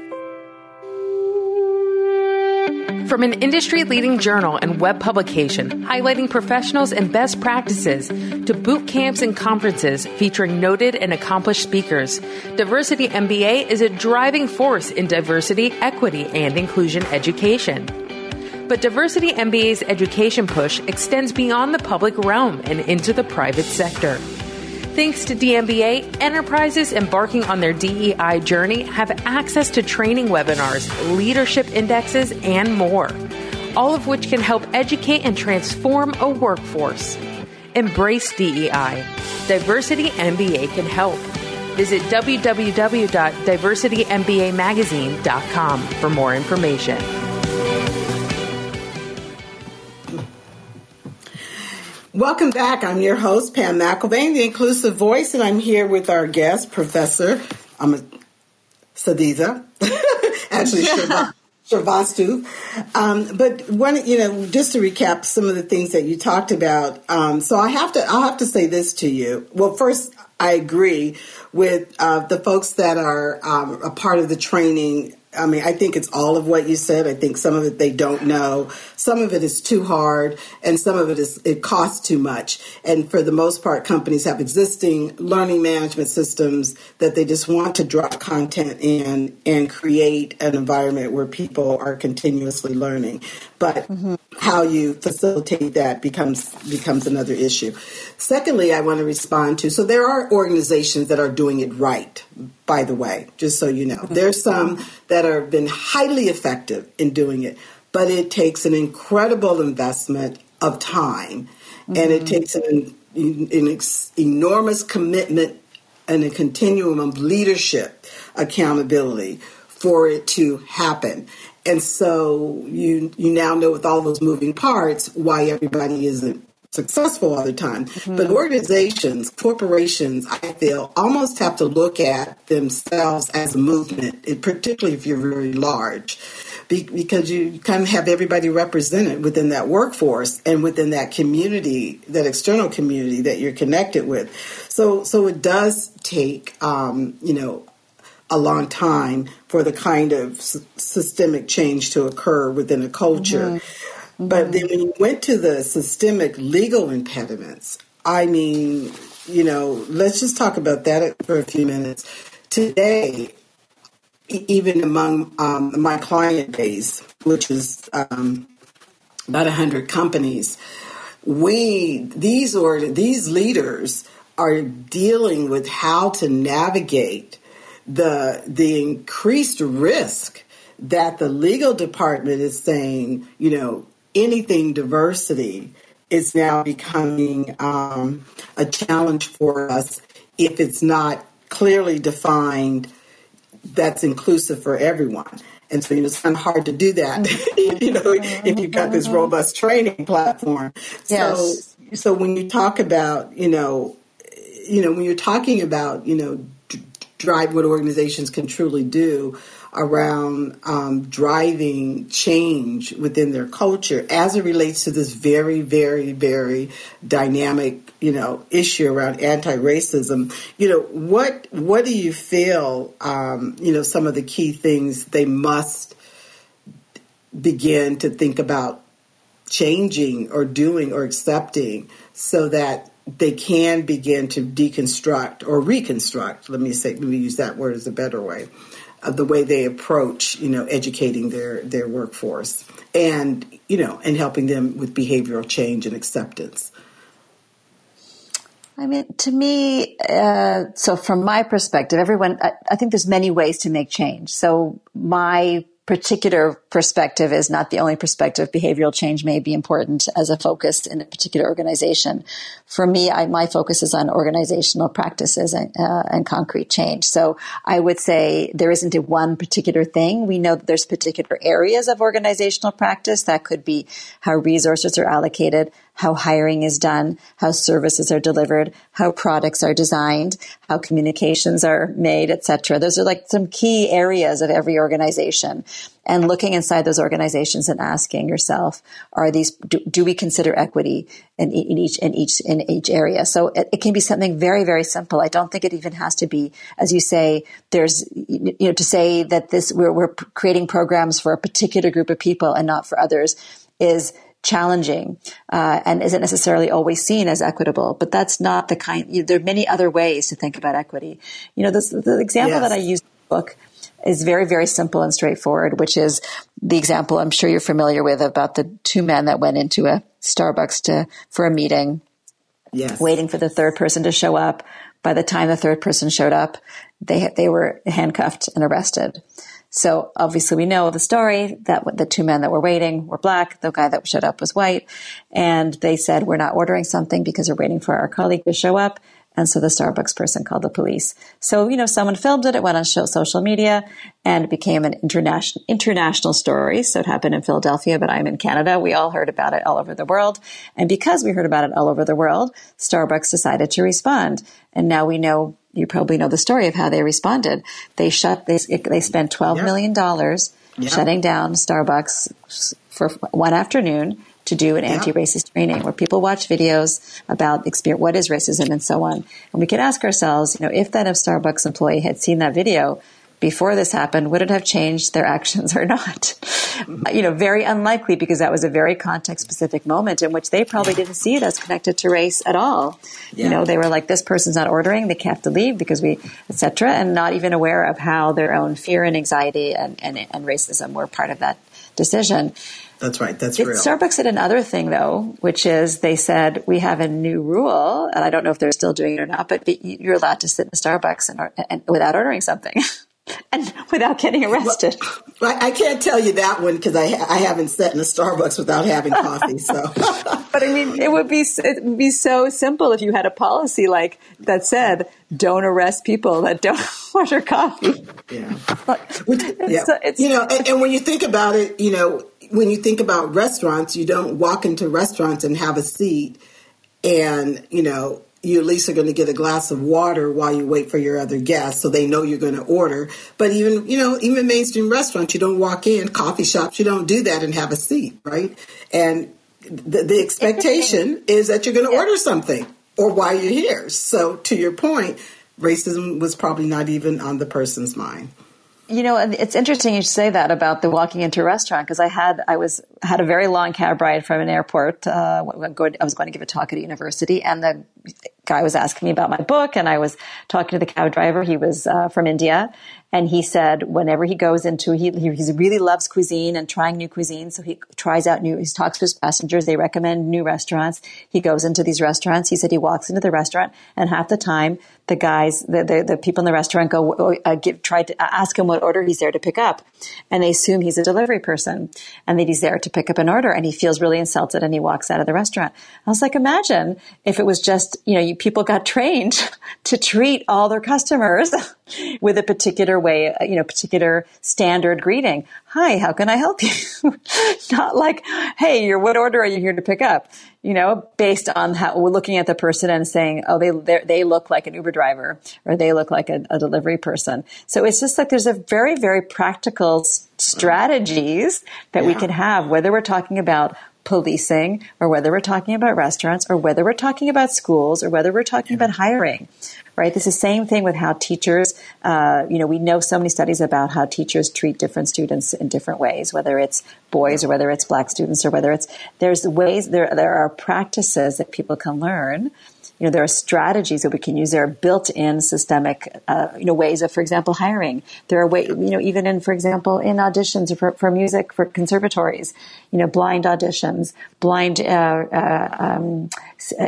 From an industry leading journal and web publication highlighting professionals and best practices to boot camps and conferences featuring noted and accomplished speakers, Diversity MBA is a driving force in diversity, equity, and inclusion education. But Diversity MBA's education push extends beyond the public realm and into the private sector. Thanks to DMBA, enterprises embarking on their DEI journey have access to training webinars, leadership indexes, and more, all of which can help educate and transform a workforce. Embrace DEI. Diversity MBA can help. Visit www.diversitymbamagazine.com for more information. Welcome back. I'm your host, Pam McElvane, the Inclusive Voice, and I'm here with our guest, Professor a Sadiza, actually Shravastu. Um, but one, you know, just to recap some of the things that you talked about. Um, so I have to, I'll have to say this to you. Well, first, I agree with uh, the folks that are um, a part of the training I mean, I think it's all of what you said. I think some of it they don't know. Some of it is too hard, and some of it is it costs too much. And for the most part, companies have existing learning management systems that they just want to drop content in and create an environment where people are continuously learning. But mm-hmm. how you facilitate that becomes becomes another issue. Secondly, I want to respond to so there are organizations that are doing it right by the way, just so you know. There's some that have been highly effective in doing it, but it takes an incredible investment of time mm-hmm. and it mm-hmm. takes an, an ex- enormous commitment and a continuum of leadership accountability for it to happen. And so you you now know with all those moving parts why everybody isn't successful all the time. Mm-hmm. But organizations, corporations, I feel, almost have to look at themselves as a movement, particularly if you're very large. because you kind of have everybody represented within that workforce and within that community, that external community that you're connected with. So, so it does take, um, you know, a long time for the kind of s- systemic change to occur within a culture. Mm-hmm. But then when you went to the systemic legal impediments, I mean, you know, let's just talk about that for a few minutes. Today, even among um, my client base, which is um, about 100 companies, we, these, or, these leaders are dealing with how to navigate the, the increased risk that the legal department is saying, you know, anything diversity is now becoming um, a challenge for us if it's not clearly defined that's inclusive for everyone. And so, you know, it's kind of hard to do that, you know, if you've got this robust training platform. Yes. So, so when you talk about, you know, you know, when you're talking about, you know, drive what organizations can truly do, around um, driving change within their culture as it relates to this very, very, very dynamic, you know, issue around anti-racism. You know, what what do you feel? Um, you know, some of the key things they must begin to think about changing or doing or accepting so that they can begin to deconstruct or reconstruct. Let me say, let me use that word as a better way of the way they approach, you know, educating their their workforce and you know, and helping them with behavioral change and acceptance. I mean, to me, uh, so from my perspective, everyone, I, I think there's many ways to make change. So my particular perspective is not the only perspective. Behavioral change may be important as a focus in a particular organization. For me, I, my focus is on organizational practices and, uh, and, concrete change. So I would say there isn't a one particular thing. We know that there's particular areas of organizational practice that could be how resources are allocated, how hiring is done, how services are delivered, how products are designed, how communications are made, etc. Those are like some key areas of every organization. And looking inside those organizations and asking yourself, are these, do, do we consider equity in, in, each, in each, in each area? So it, it, can be something very, very simple. I don't think it even has to be, as you say, there's, you know, to say that this, we're, we're creating programs for a particular group of people and not for others is, challenging uh, and isn't necessarily always seen as equitable. But that's not the kind. You know, there are many other ways to think about equity. You know, this, the example yes. that I use in the book is very, very simple and straightforward, which is the example I'm sure you're familiar with about the two men that went into a Starbucks to for a meeting, yes. waiting for the third person to show up. By the time the third person showed up, they they were handcuffed and arrested. So obviously we know the story that the two men that were waiting were black. The guy that showed up was white. And they said, we're not ordering something because we're waiting for our colleague to show up. And so the Starbucks person called the police. So, you know, someone filmed it. It went on social media and it became an international, international story. So it happened in Philadelphia, but I'm in Canada. We all heard about it all over the world. And because we heard about it all over the world, Starbucks decided to respond. And now we know you probably know the story of how they responded. They shut, they, they spent twelve yep. million dollars yep. shutting down Starbucks for one afternoon to do an anti-racist training where people watch videos about experience, what is racism and so on. And we could ask ourselves, you know, if that Starbucks employee had seen that video, before this happened, would it have changed their actions or not? you know, very unlikely because that was a very context specific moment in which they probably didn't see it as connected to race at all. Yeah. You know, they were like, this person's not ordering, they have to leave because we, etc., and not even aware of how their own fear and anxiety and, and, and racism were part of that decision. That's right. That's real. Starbucks did another thing though, which is they said we have a new rule, and I don't know if they're still doing it or not, but you're allowed to sit in Starbucks and, and without ordering something. and without getting arrested. Well, I can't tell you that one because I I haven't sat in a Starbucks without having coffee. So, but I mean, it would be it would be so simple if you had a policy like that said, "Don't arrest people that don't order coffee." Yeah, yeah. So you know, and, and when you think about it, you know, when you think about restaurants, you don't walk into restaurants and have a seat, and you know you at least are going to get a glass of water while you wait for your other guests so they know you're going to order. But even, you know, even mainstream restaurants, you don't walk in, coffee shops, you don't do that and have a seat, right? And the, the expectation is that you're going to yeah. order something or why you're here. So to your point, racism was probably not even on the person's mind. You know, it's interesting you say that about the walking into a restaurant because I had I was had a very long cab ride from an airport. Uh, I was going to give a talk at a university, and the guy was asking me about my book, and I was talking to the cab driver. He was uh, from India, and he said whenever he goes into, he, he really loves cuisine and trying new cuisine. So he tries out new, he talks to his passengers. They recommend new restaurants. He goes into these restaurants. He said he walks into the restaurant and half the time the guys, the, the, the people in the restaurant go, uh, give, try to ask him what order he's there to pick up. And they assume he's a delivery person and that he's there to pick up an order and he feels really insulted and he walks out of the restaurant. I was like, imagine if it was just, you know, you, people got trained to treat all their customers with a particular way, uh, you know, particular standard greeting. Hi, how can I help you? Not like, hey, your what order are you here to pick up? You know, based on how we're looking at the person and saying, oh, they they look like an Uber driver or they look like a, a delivery person. So it's just like there's a very very practical strategies that yeah. we can have, whether we're talking about policing or whether we're talking about restaurants or whether we're talking about schools or whether we're talking about hiring right? This is the same thing with how teachers, uh, you know, we know so many studies about how teachers treat different students in different ways, whether it's boys or whether it's black students or whether it's, there's ways, there, there are practices that people can learn you know, there are strategies that we can use. There are built-in systemic, uh, you know, ways of, for example, hiring. There are ways, you know, even in, for example, in auditions for, for music for conservatories, you know, blind auditions, blind uh, uh, um,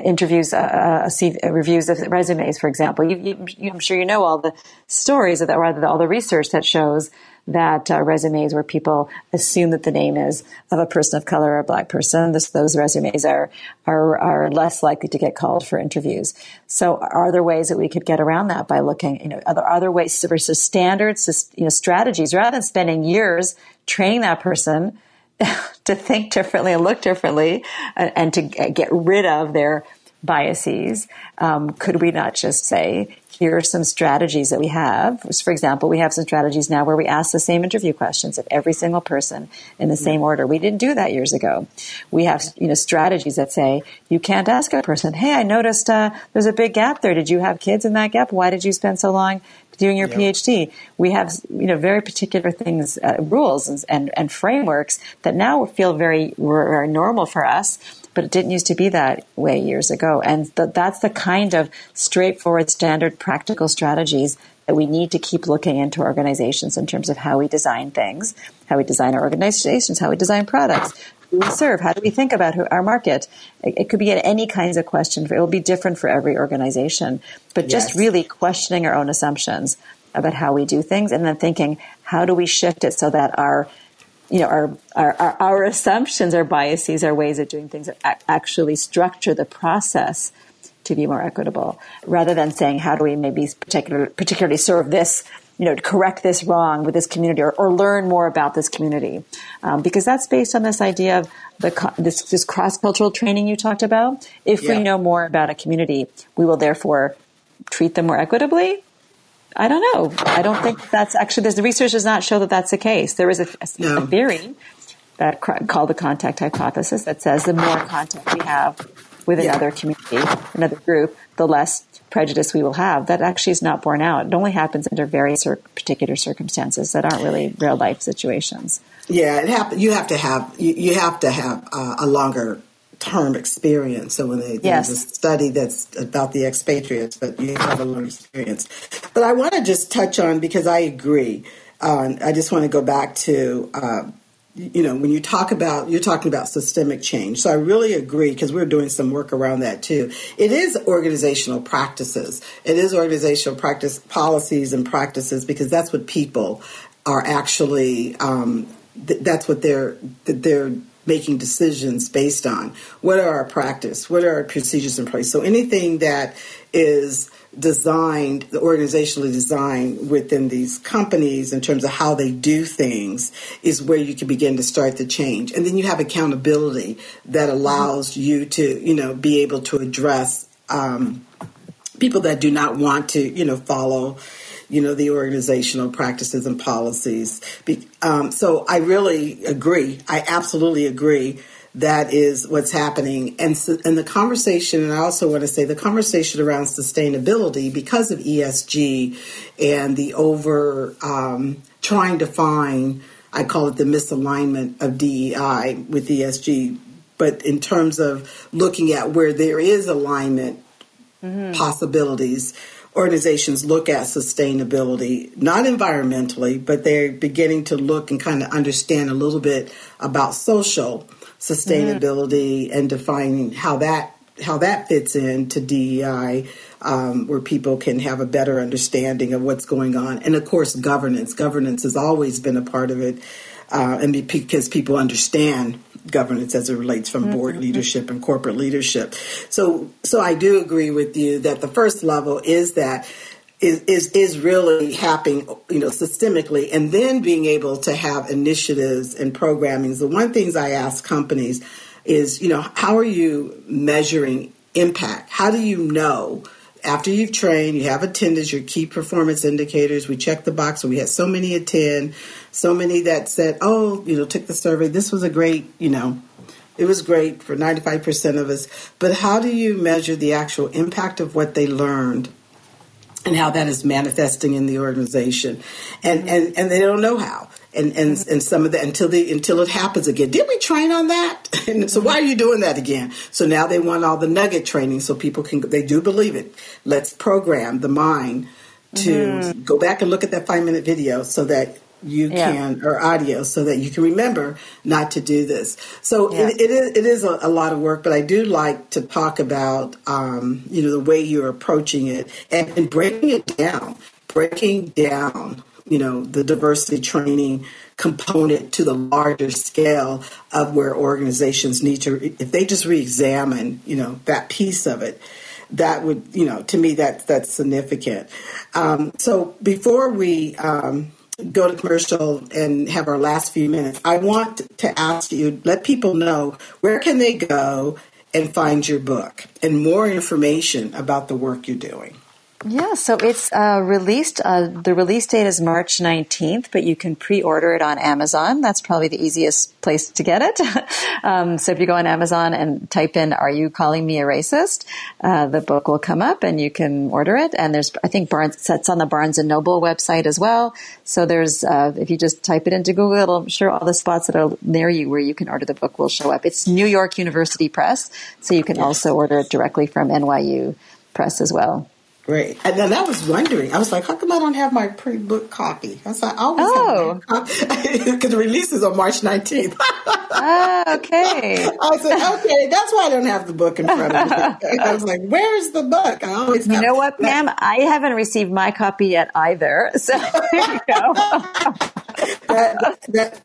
interviews, uh, uh, reviews of resumes, for example. You, you, I'm sure you know all the stories of that, rather all the research that shows that uh, resumes where people assume that the name is of a person of color or a black person, this, those resumes are, are, are less likely to get called for interviews. So are there ways that we could get around that by looking, you know, other, other ways versus standards, you know, strategies rather than spending years training that person to think differently and look differently and, and to get rid of their biases. Um, could we not just say, here are some strategies that we have. For example, we have some strategies now where we ask the same interview questions of every single person in the same order. We didn't do that years ago. We have, you know, strategies that say you can't ask a person, "Hey, I noticed uh, there's a big gap there. Did you have kids in that gap? Why did you spend so long doing your yep. PhD?" We have, you know, very particular things, uh, rules and, and, and frameworks that now feel very, very normal for us but it didn't used to be that way years ago. And th- that's the kind of straightforward, standard, practical strategies that we need to keep looking into organizations in terms of how we design things, how we design our organizations, how we design products, who we serve, how do we think about who, our market. It, it, could be any kinds of question. It will be different for every organization, but yes. just really questioning our own assumptions about how we do things and then thinking, how do we shift it so that our you know, our, our, our, our, assumptions, our biases, our ways of doing things that actually structure the process to be more equitable rather than saying, how do we maybe particular, particularly serve this, you know, to correct this wrong with this community or, or learn more about this community? Um, because that's based on this idea of the, this, this cross-cultural training you talked about. If yeah. we know more about a community, we will therefore treat them more equitably I don't know. I don't think that's actually, the research does not show that that's the case. There is a, a, no. a theory that called the contact hypothesis that says the more contact we have with yeah. another community, another group, the less prejudice we will have. That actually is not borne out. It only happens under very particular circumstances that aren't really real life situations. Yeah, it happen. You have to have you, you have to have uh, a longer term experience. So when they, yes. there's a study that's about the expatriates, but you have a long experience. But I want to just touch on because I agree. Uh, I just want to go back to. Uh, you know, when you talk about, you're talking about systemic change. So I really agree because we're doing some work around that too. It is organizational practices. It is organizational practice policies and practices because that's what people are actually, um, th- that's what they're, they're making decisions based on. What are our practice? What are our procedures in place? So anything that is designed, the organizationally designed within these companies in terms of how they do things is where you can begin to start the change. And then you have accountability that allows you to, you know, be able to address um, people that do not want to, you know, follow you know, the organizational practices and policies. Um, so I really agree. I absolutely agree. That is what's happening, and so, and the conversation. And I also want to say the conversation around sustainability because of ESG and the over um, trying to find. I call it the misalignment of DEI with ESG. But in terms of looking at where there is alignment mm-hmm. possibilities, organizations look at sustainability, not environmentally, but they're beginning to look and kind of understand a little bit about social sustainability mm-hmm. and defining how that how that fits into DEI, um, where people can have a better understanding of what's going on, and of course, governance. Governance has always been a part of it, uh, and because people understand governance as it relates from mm-hmm. board leadership and corporate leadership. So, so I do agree with you that the first level is that is, is, is really happening, you know, systemically, and then being able to have initiatives and programming. The one things I ask companies is, you know, how are you measuring impact? How do you know after you've trained, you have attendance, your key performance indicators. We check the box, we had so many attend, so many that said, "Oh, you know, took the survey. This was a great, you know, it was great for 95% of us." But how do you measure the actual impact of what they learned and how that is manifesting in the organization, and and and they don't know how. And, and and some of that until the until it happens again. Did we train on that? And so why are you doing that again? So now they want all the nugget training so people can they do believe it. Let's program the mind to mm-hmm. go back and look at that five minute video so that you yeah. can or audio so that you can remember not to do this so yeah. it, it is, it is a, a, lot of work but i do like to talk about um, you know the way you're approaching it and, and breaking it down breaking down you know the diversity training component to the larger scale of where organizations need to if they just re-examine you know that piece of it that would you know to me that that's significant um, so before we um, go to commercial and have our last few minutes, I want to ask you, let people know where can they go and find your book and more information about the work you're doing. Yeah, so it's uh, released. Uh, the release date is March 19th, but you can pre order it on Amazon. That's probably the easiest place to get it. um, so if you go on Amazon and type in, Are you calling me a racist? Uh, the book will come up and you can order it. And there's, I think, Barnes, it's on the Barnes and Noble website as well. So there's, uh, if you just type it into Google, it'll, I'm sure all the spots that are near you where you can order the book will show up. It's New York University Press, so you can also order it directly from NYU Press as well. Great. And then I was wondering, I was like, how come I don't have my pre-book copy? I was like, I always oh. because the release is on March 19th. ah, okay. I said, okay, that's why I don't have the book in front of me. I was like, where's the book? I always You know what, ma'am? I haven't received my copy yet either. So there you go. that, that,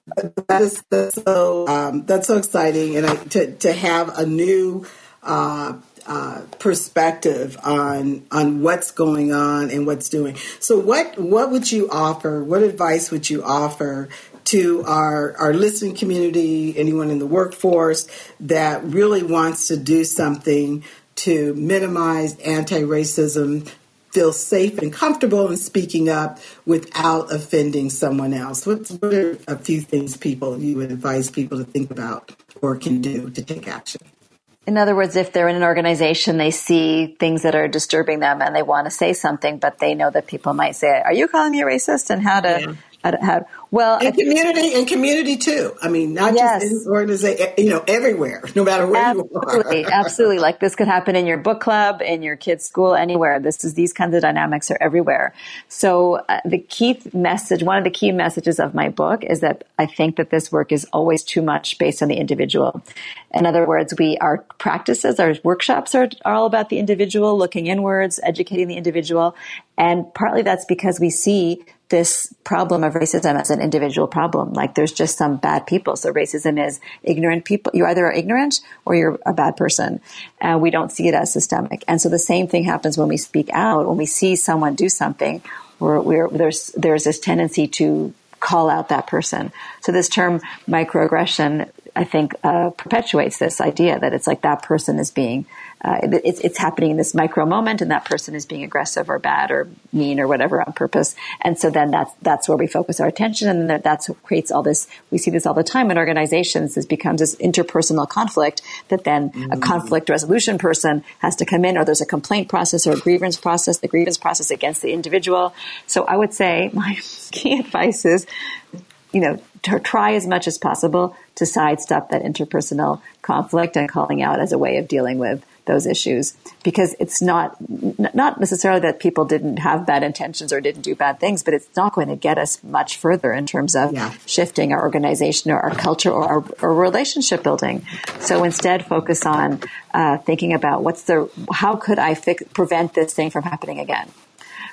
that is that's so um, that's so exciting, and I, to to have a new uh, uh, perspective on on what's going on and what's doing. So, what what would you offer? What advice would you offer to our our listening community, anyone in the workforce that really wants to do something to minimize anti-racism? Feel safe and comfortable in speaking up without offending someone else. What's, what are a few things people you would advise people to think about or can do to take action? In other words, if they're in an organization, they see things that are disturbing them and they want to say something, but they know that people might say, "Are you calling me a racist?" and how to yeah. how to, how, well, in community, and community too. I mean, not yes. just in organization, you know, everywhere, no matter where absolutely, you are. absolutely. Like this could happen in your book club, in your kids' school, anywhere. This is these kinds of dynamics are everywhere. So uh, the key message, one of the key messages of my book is that I think that this work is always too much based on the individual. In other words, we our practices, our workshops are, are all about the individual, looking inwards, educating the individual, and partly that's because we see this problem of racism as an individual problem. Like there's just some bad people. So racism is ignorant people. You either are ignorant or you're a bad person. And we don't see it as systemic. And so the same thing happens when we speak out, when we see someone do something, we're, we're, there's, there's this tendency to call out that person. So this term microaggression, I think, uh, perpetuates this idea that it's like that person is being uh, it's, it's happening in this micro moment and that person is being aggressive or bad or mean or whatever on purpose. And so then that's, that's where we focus our attention and that's what creates all this. We see this all the time in organizations. This becomes this interpersonal conflict that then mm-hmm. a conflict resolution person has to come in or there's a complaint process or a grievance process, the grievance process against the individual. So I would say my key advice is, you know, to try as much as possible to sidestep that interpersonal conflict and calling out as a way of dealing with those issues because it's not not necessarily that people didn't have bad intentions or didn't do bad things, but it's not going to get us much further in terms of yeah. shifting our organization or our culture or our, our relationship building. So instead, focus on uh, thinking about what's the how could I fix, prevent this thing from happening again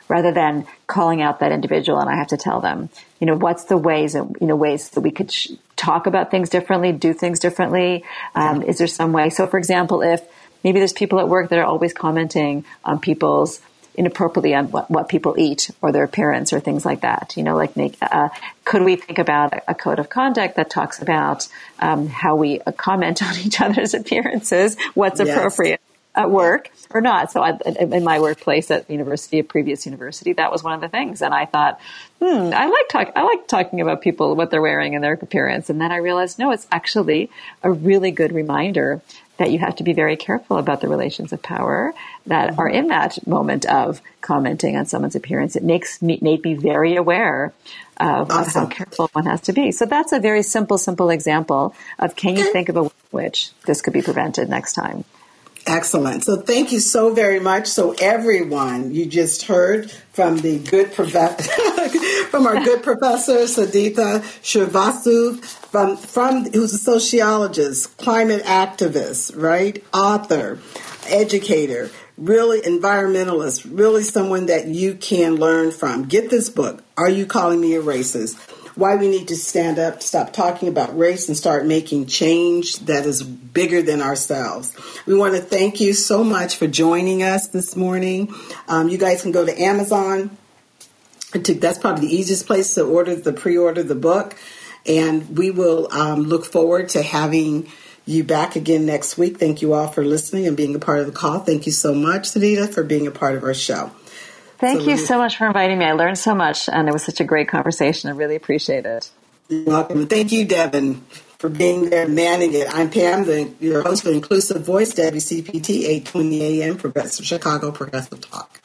rather than calling out that individual and I have to tell them, you know, what's the ways, you know, ways that we could sh- talk about things differently, do things differently. Um, is there some way? So, for example, if maybe there's people at work that are always commenting on people's inappropriately on what, what people eat or their appearance or things like that. You know, like make, uh, could we think about a code of conduct that talks about um, how we uh, comment on each other's appearances, what's yes. appropriate at work or not. So I, in my workplace at university, a previous university, that was one of the things. And I thought, hmm, I like talk, I like talking about people, what they're wearing and their appearance. And then I realized, no, it's actually a really good reminder that you have to be very careful about the relations of power that are mm-hmm. in that moment of commenting on someone's appearance. It makes me made me very aware of, awesome. how careful one has to be. So that's a very simple, simple example of can you think of a way which this could be prevented next time. Excellent. So thank you so very much. So everyone, you just heard from the good professor, from our good professor Sadhita Srivastu, from from who's a sociologist, climate activist, right, author, educator, really environmentalist, really someone that you can learn from. Get this book. Are you calling me a racist? Why we need to stand up, stop talking about race, and start making change that is bigger than ourselves. We want to thank you so much for joining us this morning. Um, you guys can go to Amazon. That's probably the easiest place to order the pre-order the book, and we will um, look forward to having you back again next week. Thank you all for listening and being a part of the call. Thank you so much, Sadhita, for being a part of our show. Thank so you so much for inviting me. I learned so much, and it was such a great conversation. I really appreciate it. You're welcome. Thank you, Devin, for being there, manning it. I'm Pam, the, your host for Inclusive Voice, WCPT, 820 AM, Progressive Chicago Progressive Talk.